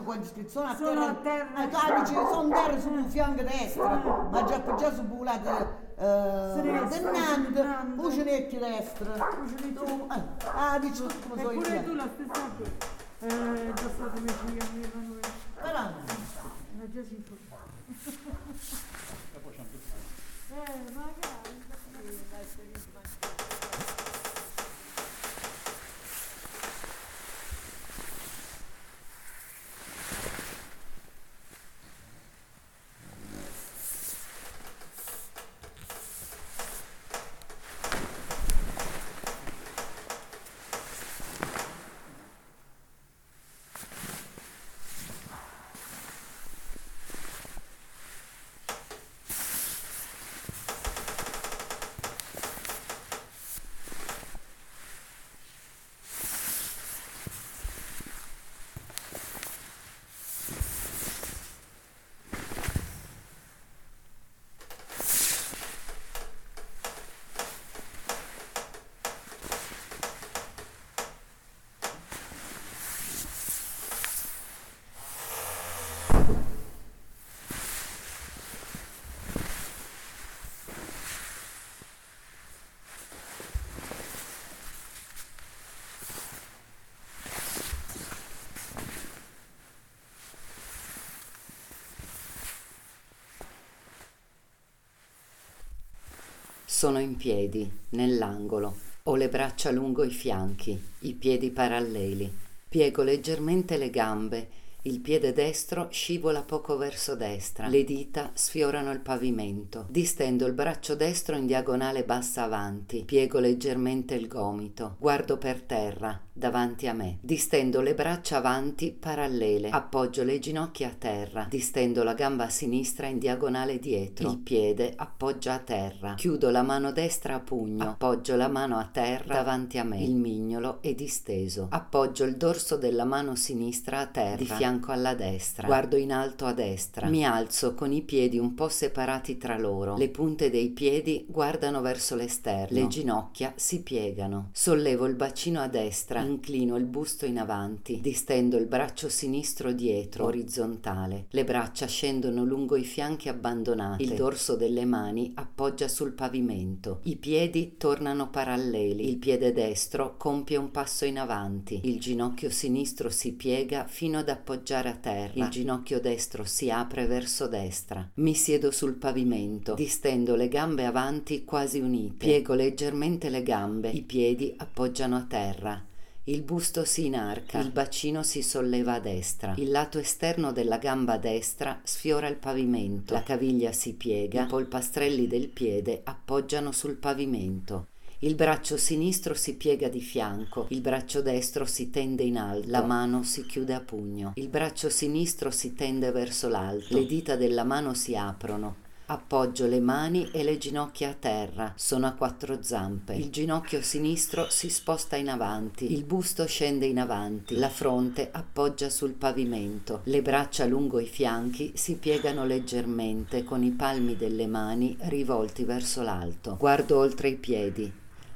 esempio quando iscrizione a Sono terra, a terra. eh, ah, dice, sono terra sul fianco destro, ma già, già su bulate eh, Sinistra, dennante, dennante. cucinecchi destra. Cucinecchi. Tu, eh, ah, dici come so Eppure io. tu la stessa cosa. Eh, già stato figlio, mio Emanuele. Però, Eh, già si fa. Eh, magari. Sono in piedi, nell'angolo. Ho le braccia lungo i fianchi, i piedi paralleli. Piego leggermente le gambe. Il piede destro scivola poco verso destra. Le dita sfiorano il pavimento. Distendo il braccio destro in diagonale bassa avanti. Piego leggermente il gomito. Guardo per terra, davanti a me. Distendo le braccia avanti parallele. Appoggio le ginocchia a terra. Distendo la gamba sinistra in diagonale dietro. Il piede appoggia a terra. Chiudo la mano destra a pugno. Appoggio la mano a terra davanti a me. Il mignolo è disteso. Appoggio il dorso della mano sinistra a terra. Di fianco alla destra. Guardo in alto a destra. Mi alzo con i piedi un po' separati tra loro. Le punte dei piedi guardano verso l'esterno. Le ginocchia si piegano. Sollevo il bacino a destra. Inclino il busto in avanti. Distendo il braccio sinistro dietro, orizzontale. Le braccia scendono lungo i fianchi abbandonati. Il dorso delle mani appoggia sul pavimento. I piedi tornano paralleli. Il piede destro compie un passo in avanti. Il ginocchio sinistro si piega fino ad appoggiare a terra. Il ginocchio destro si apre verso destra. Mi siedo sul pavimento. Distendo le gambe avanti quasi unite. Piego leggermente le gambe. I piedi appoggiano a terra. Il busto si inarca, il bacino si solleva a destra, il lato esterno della gamba destra sfiora il pavimento, la caviglia si piega, i polpastrelli del piede appoggiano sul pavimento. Il braccio sinistro si piega di fianco, il braccio destro si tende in alto, la mano si chiude a pugno, il braccio sinistro si tende verso l'alto, le dita della mano si aprono, Appoggio le mani e le ginocchia a terra, sono a quattro zampe. Il ginocchio sinistro si sposta in avanti, il busto scende in avanti, la fronte appoggia sul pavimento, le braccia lungo i fianchi si piegano leggermente con i palmi delle mani rivolti verso l'alto. Guardo oltre i piedi.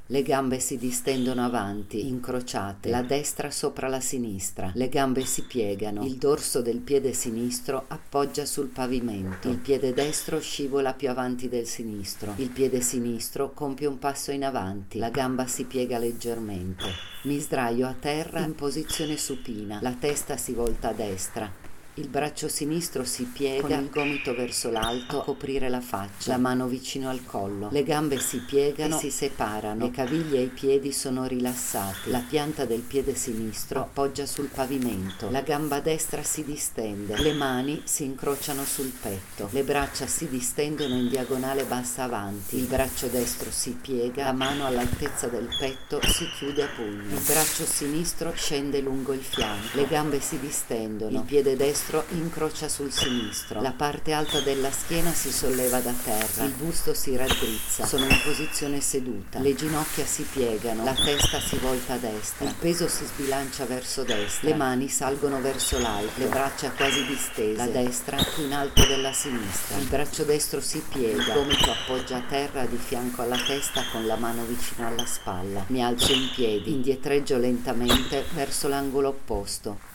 Le gambe si distendono avanti, incrociate, la destra sopra la sinistra. Le gambe si piegano. Il dorso del piede sinistro appoggia sul pavimento. Il piede destro scivola più avanti del sinistro. Il piede sinistro compie un passo in avanti. La gamba si piega leggermente. Mi sdraio a terra in posizione supina. La testa si volta a destra. Il braccio sinistro si piega con il gomito verso l'alto a coprire la faccia, la mano vicino al collo. Le gambe si piegano e si separano. Le caviglie e i piedi sono rilassati. La pianta del piede sinistro appoggia sul pavimento. La gamba destra si distende. Le mani si incrociano sul petto. Le braccia si distendono in diagonale bassa avanti. Il braccio destro si piega. La mano all'altezza del petto si chiude a pugno. Il braccio sinistro scende lungo il fianco. Le gambe si distendono. Il piede destro incrocia sul sinistro. La parte alta della schiena si solleva da terra. Il busto si raddrizza. Sono in posizione seduta. Le ginocchia si piegano. La testa si volta a destra. Il peso si sbilancia verso destra. Le mani salgono verso l'alto. Le braccia quasi distese. La destra più in alto della sinistra. Il braccio destro si piega. Il gomito appoggia a terra di fianco alla testa con la mano vicino alla spalla. Mi alzo in piedi. Indietreggio lentamente verso l'angolo opposto.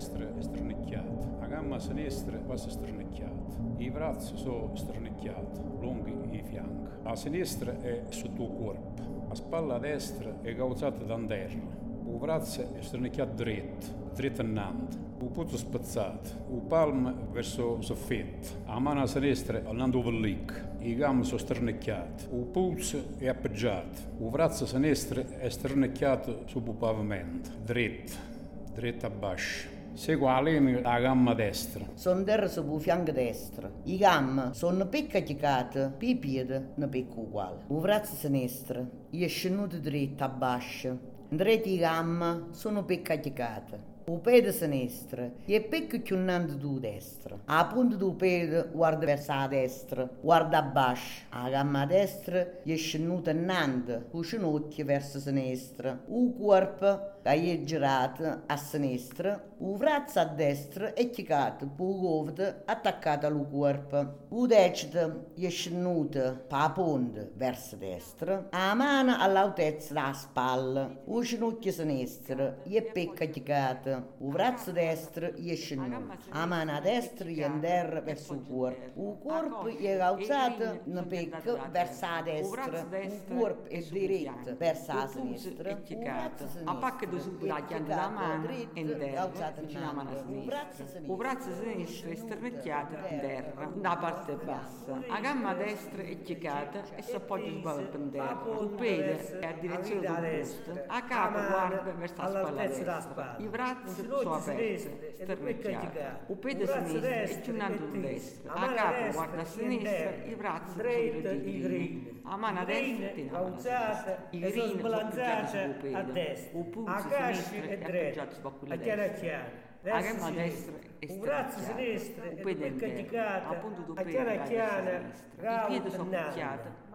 Destra è sternecchiato, la gamba sinistra passa sternecchiata, i bracci sono sternecchiati, lunghi i fianchi, a sinistra è sul tuo corpo, la spalla destra è causata da terra, il braccio è sternecchiato dritto, dritto innanzi, il puzzo spezzato, il palmo verso il soffitto, la mano sinistra andando over lick, i gambe sono sternecchiati, il polso è appoggiato, il braccio sinistro è sternecchiato sul pavimento, dritto, dritto a basso. Segua la gamma destra. Sono terra sul fianco destro. I gamma sono pecca chiacate, i piedi ne pecca uguale. Il braccio sinistro è scenuto dritto a basso. Dritto i gamma sono pecca chiacate. Il piede sinistro è pecca più innanzi du destro. A punta del piede guarda verso la destra, guarda a basso. La gamma destra è scenuta innanzi, con ginocchio verso sinistra. Il corpo che è girato a sinistra, il braccio a destra è chicato, il gomito attaccato al corpo. Il decito è scenuto per punta verso destra, la mano all'altezza della spalla. Il ginocchio sinistro è pecca chicato, il braccio destro è scenuto, la mano a destra è in terra verso il corpo. Il corpo è alzato in pecca verso la destra, il corpo è diretto verso la sinistra, il braccio sinistro subito la mano in terra, vicino alla mano sinistra. Il braccio sinistro è sternecchiato in terra, da parte bassa. La gamba destra è chiecata e si appoggia sballo in terra. Il piede è a direzione del busto. A capo guarda verso la spalla destra. I bracci sono aperti, sternecchiati. Il piede sinistro è chiunato il destro. A capo guarda a sinistra, i bracci sono i A mano destra mano sinistra. I grini sono appoggiati sul piede. Il pulso sinistro è appoggiato su quella destra. A gamba destra un braccio sinistro in terra. caricata a chiara in chiara sinistra. I piedi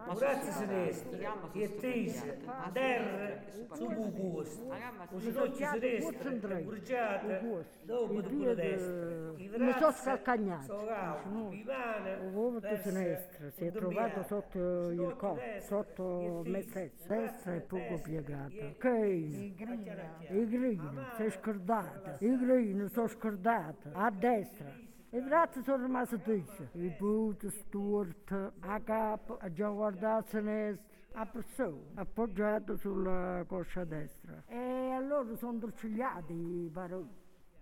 ma un sono braccio separati. I sinistro è. A terra sinistra su è sinistra ginocchio sinistro è bruciata dopo destro i mi sono scalcagnato. verso sinistro si è trovato sotto il corpo, sotto è me stesso. Destra è poco destra piegata. è- Che chiara. i grini, sei scordata. I grini sono scordata. A destra. I bracci sono rimasti tesi. I buti storti, a capo, a già guardato a sinistra. A persona, appoggiato sulla coscia destra. E allora sono torcigliati i baroni.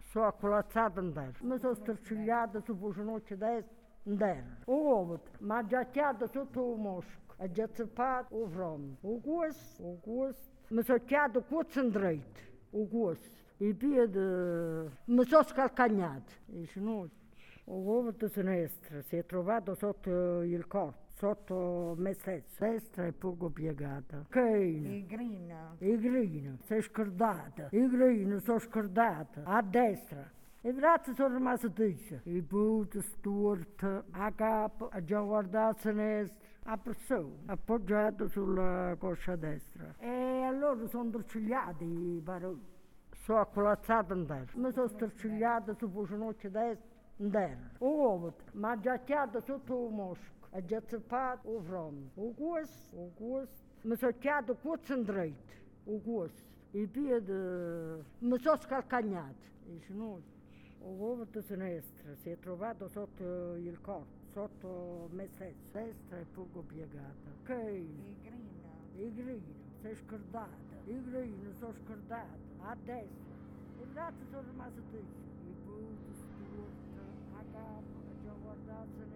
Sono accolazzato in terra. Mi sono stercigliato sul ginocchio destro in terra. O vomito, ma ha giacchiato sotto il mosco. Ha già zappato o fronte. O questo, o questo. Mi sono chiato questo in dritto. O questo. I piedi mi sono scalcagnati. I ginocchi. Vomito sinistro si è trovato sotto il corpo. Sotto me stesso, destra è poco piegata. Che Il green. i grini, sei scordata. I grini sono scordata. A destra. I bracci sono rimasti tesi. I buti storti, a capo, a già guardato a sinistra. A persona, appoggiato sulla coscia destra. E allora sono torcigliati i baroni. Sono accolazzato in terra. Mi sono stercigliato sul ginocchio destro in terra. O vomito, ma ha giacchiato sotto il mosco. Ha già zappato o fronte. O questo, o questo. Mi sono chiato questo in dritto. O questo. I piedi mi sono scalcagnati. I ginocchi. O vomito sinistro si è trovato sotto il corpo, sotto me stesso. Destra è poco piegata. Che Il green. i grini, sei scordata. I grini sono scordata. A destra. I bracci sono rimasti tesi. Già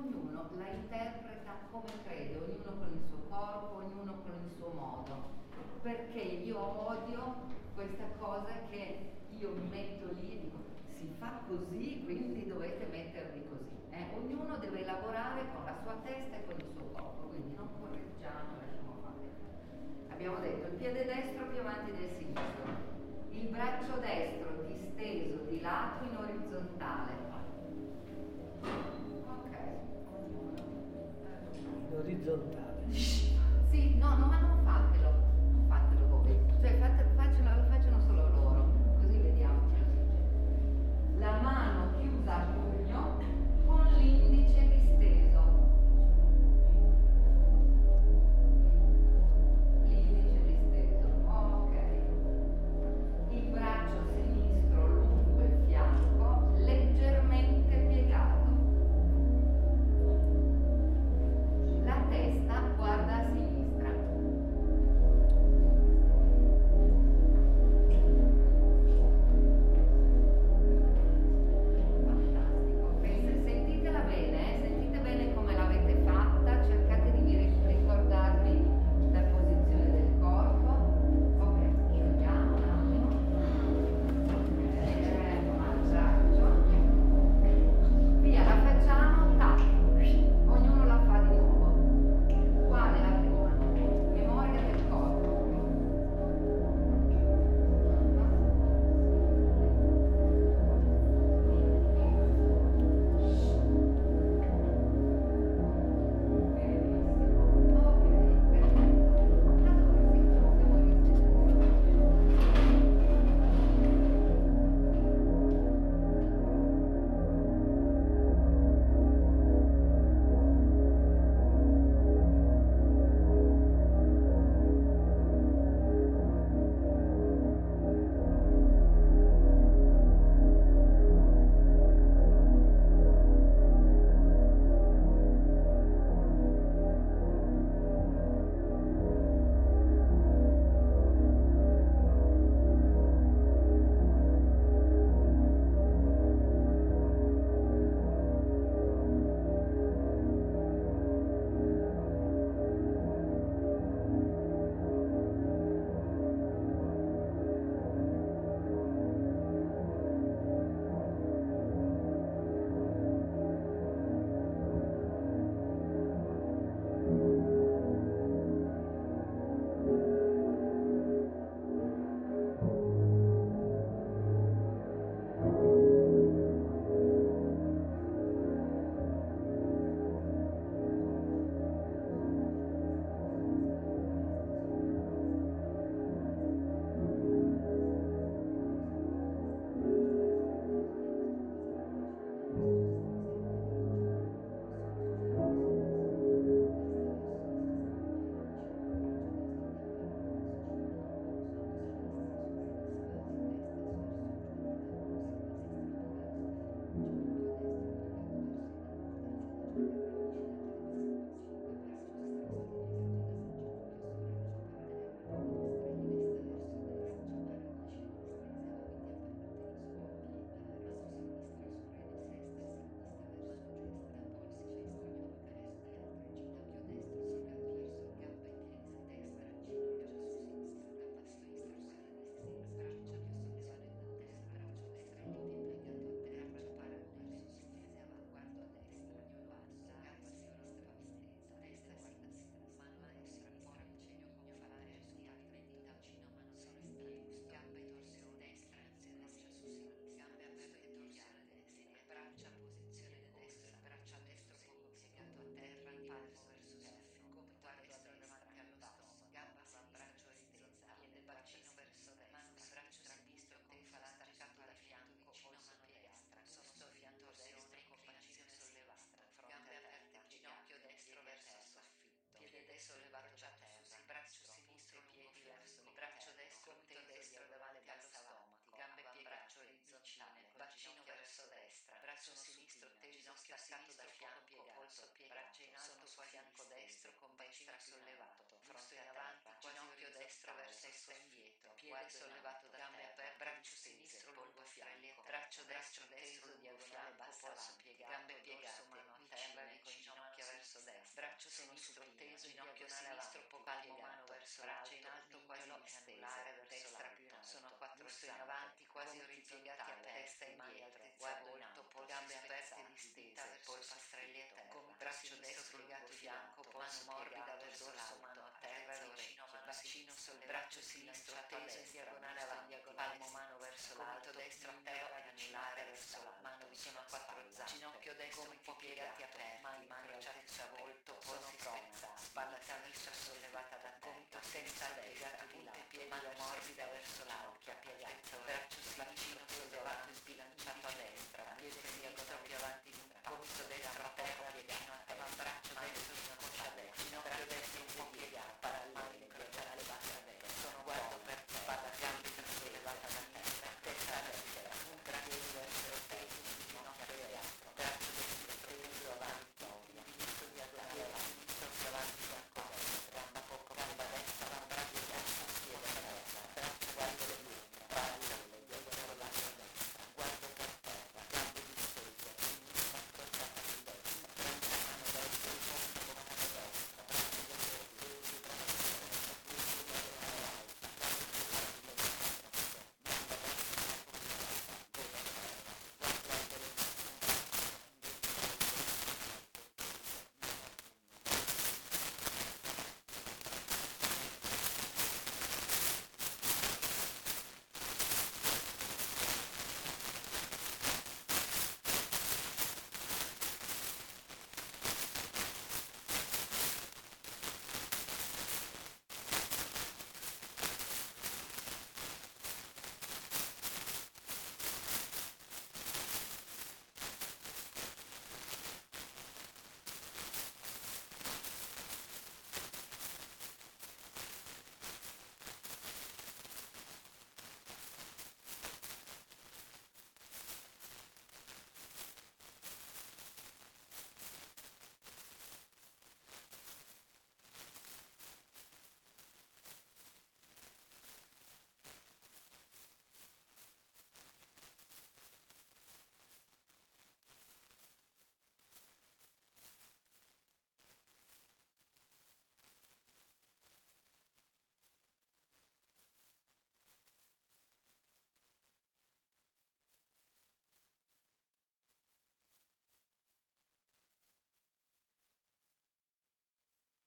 ognuno la interpreta come crede, ognuno con il suo corpo, ognuno con il suo modo, perché io odio questa cosa che io mi metto lì e dico si fa così, quindi dovete mettervi così. Eh? Ognuno deve lavorare con la sua testa e con il suo corpo, quindi non correggiamo, lasciamo fare. Abbiamo detto il piede destro più avanti del sinistro, il braccio destro disteso di lato in orizzontale, orizzontale. Sì, no, non ma passo in avanti quasi orizzontale, testa indietro, guardo in alto, gambe aperte e distese, polpastrelli a terra, con braccio destro legato fianco, mano morbida verso l'alto, mano a terra vicino a bacino sul braccio sinistro teso in diagonale avanti, palmo mano verso l'alto, destro a terra, anellare verso la mano vicino a quattro zampe, ginocchio destro un po' piegati aperti, mani mano senza volto, polsi spezzato, spalla traversa sollevata da conto, senza legato di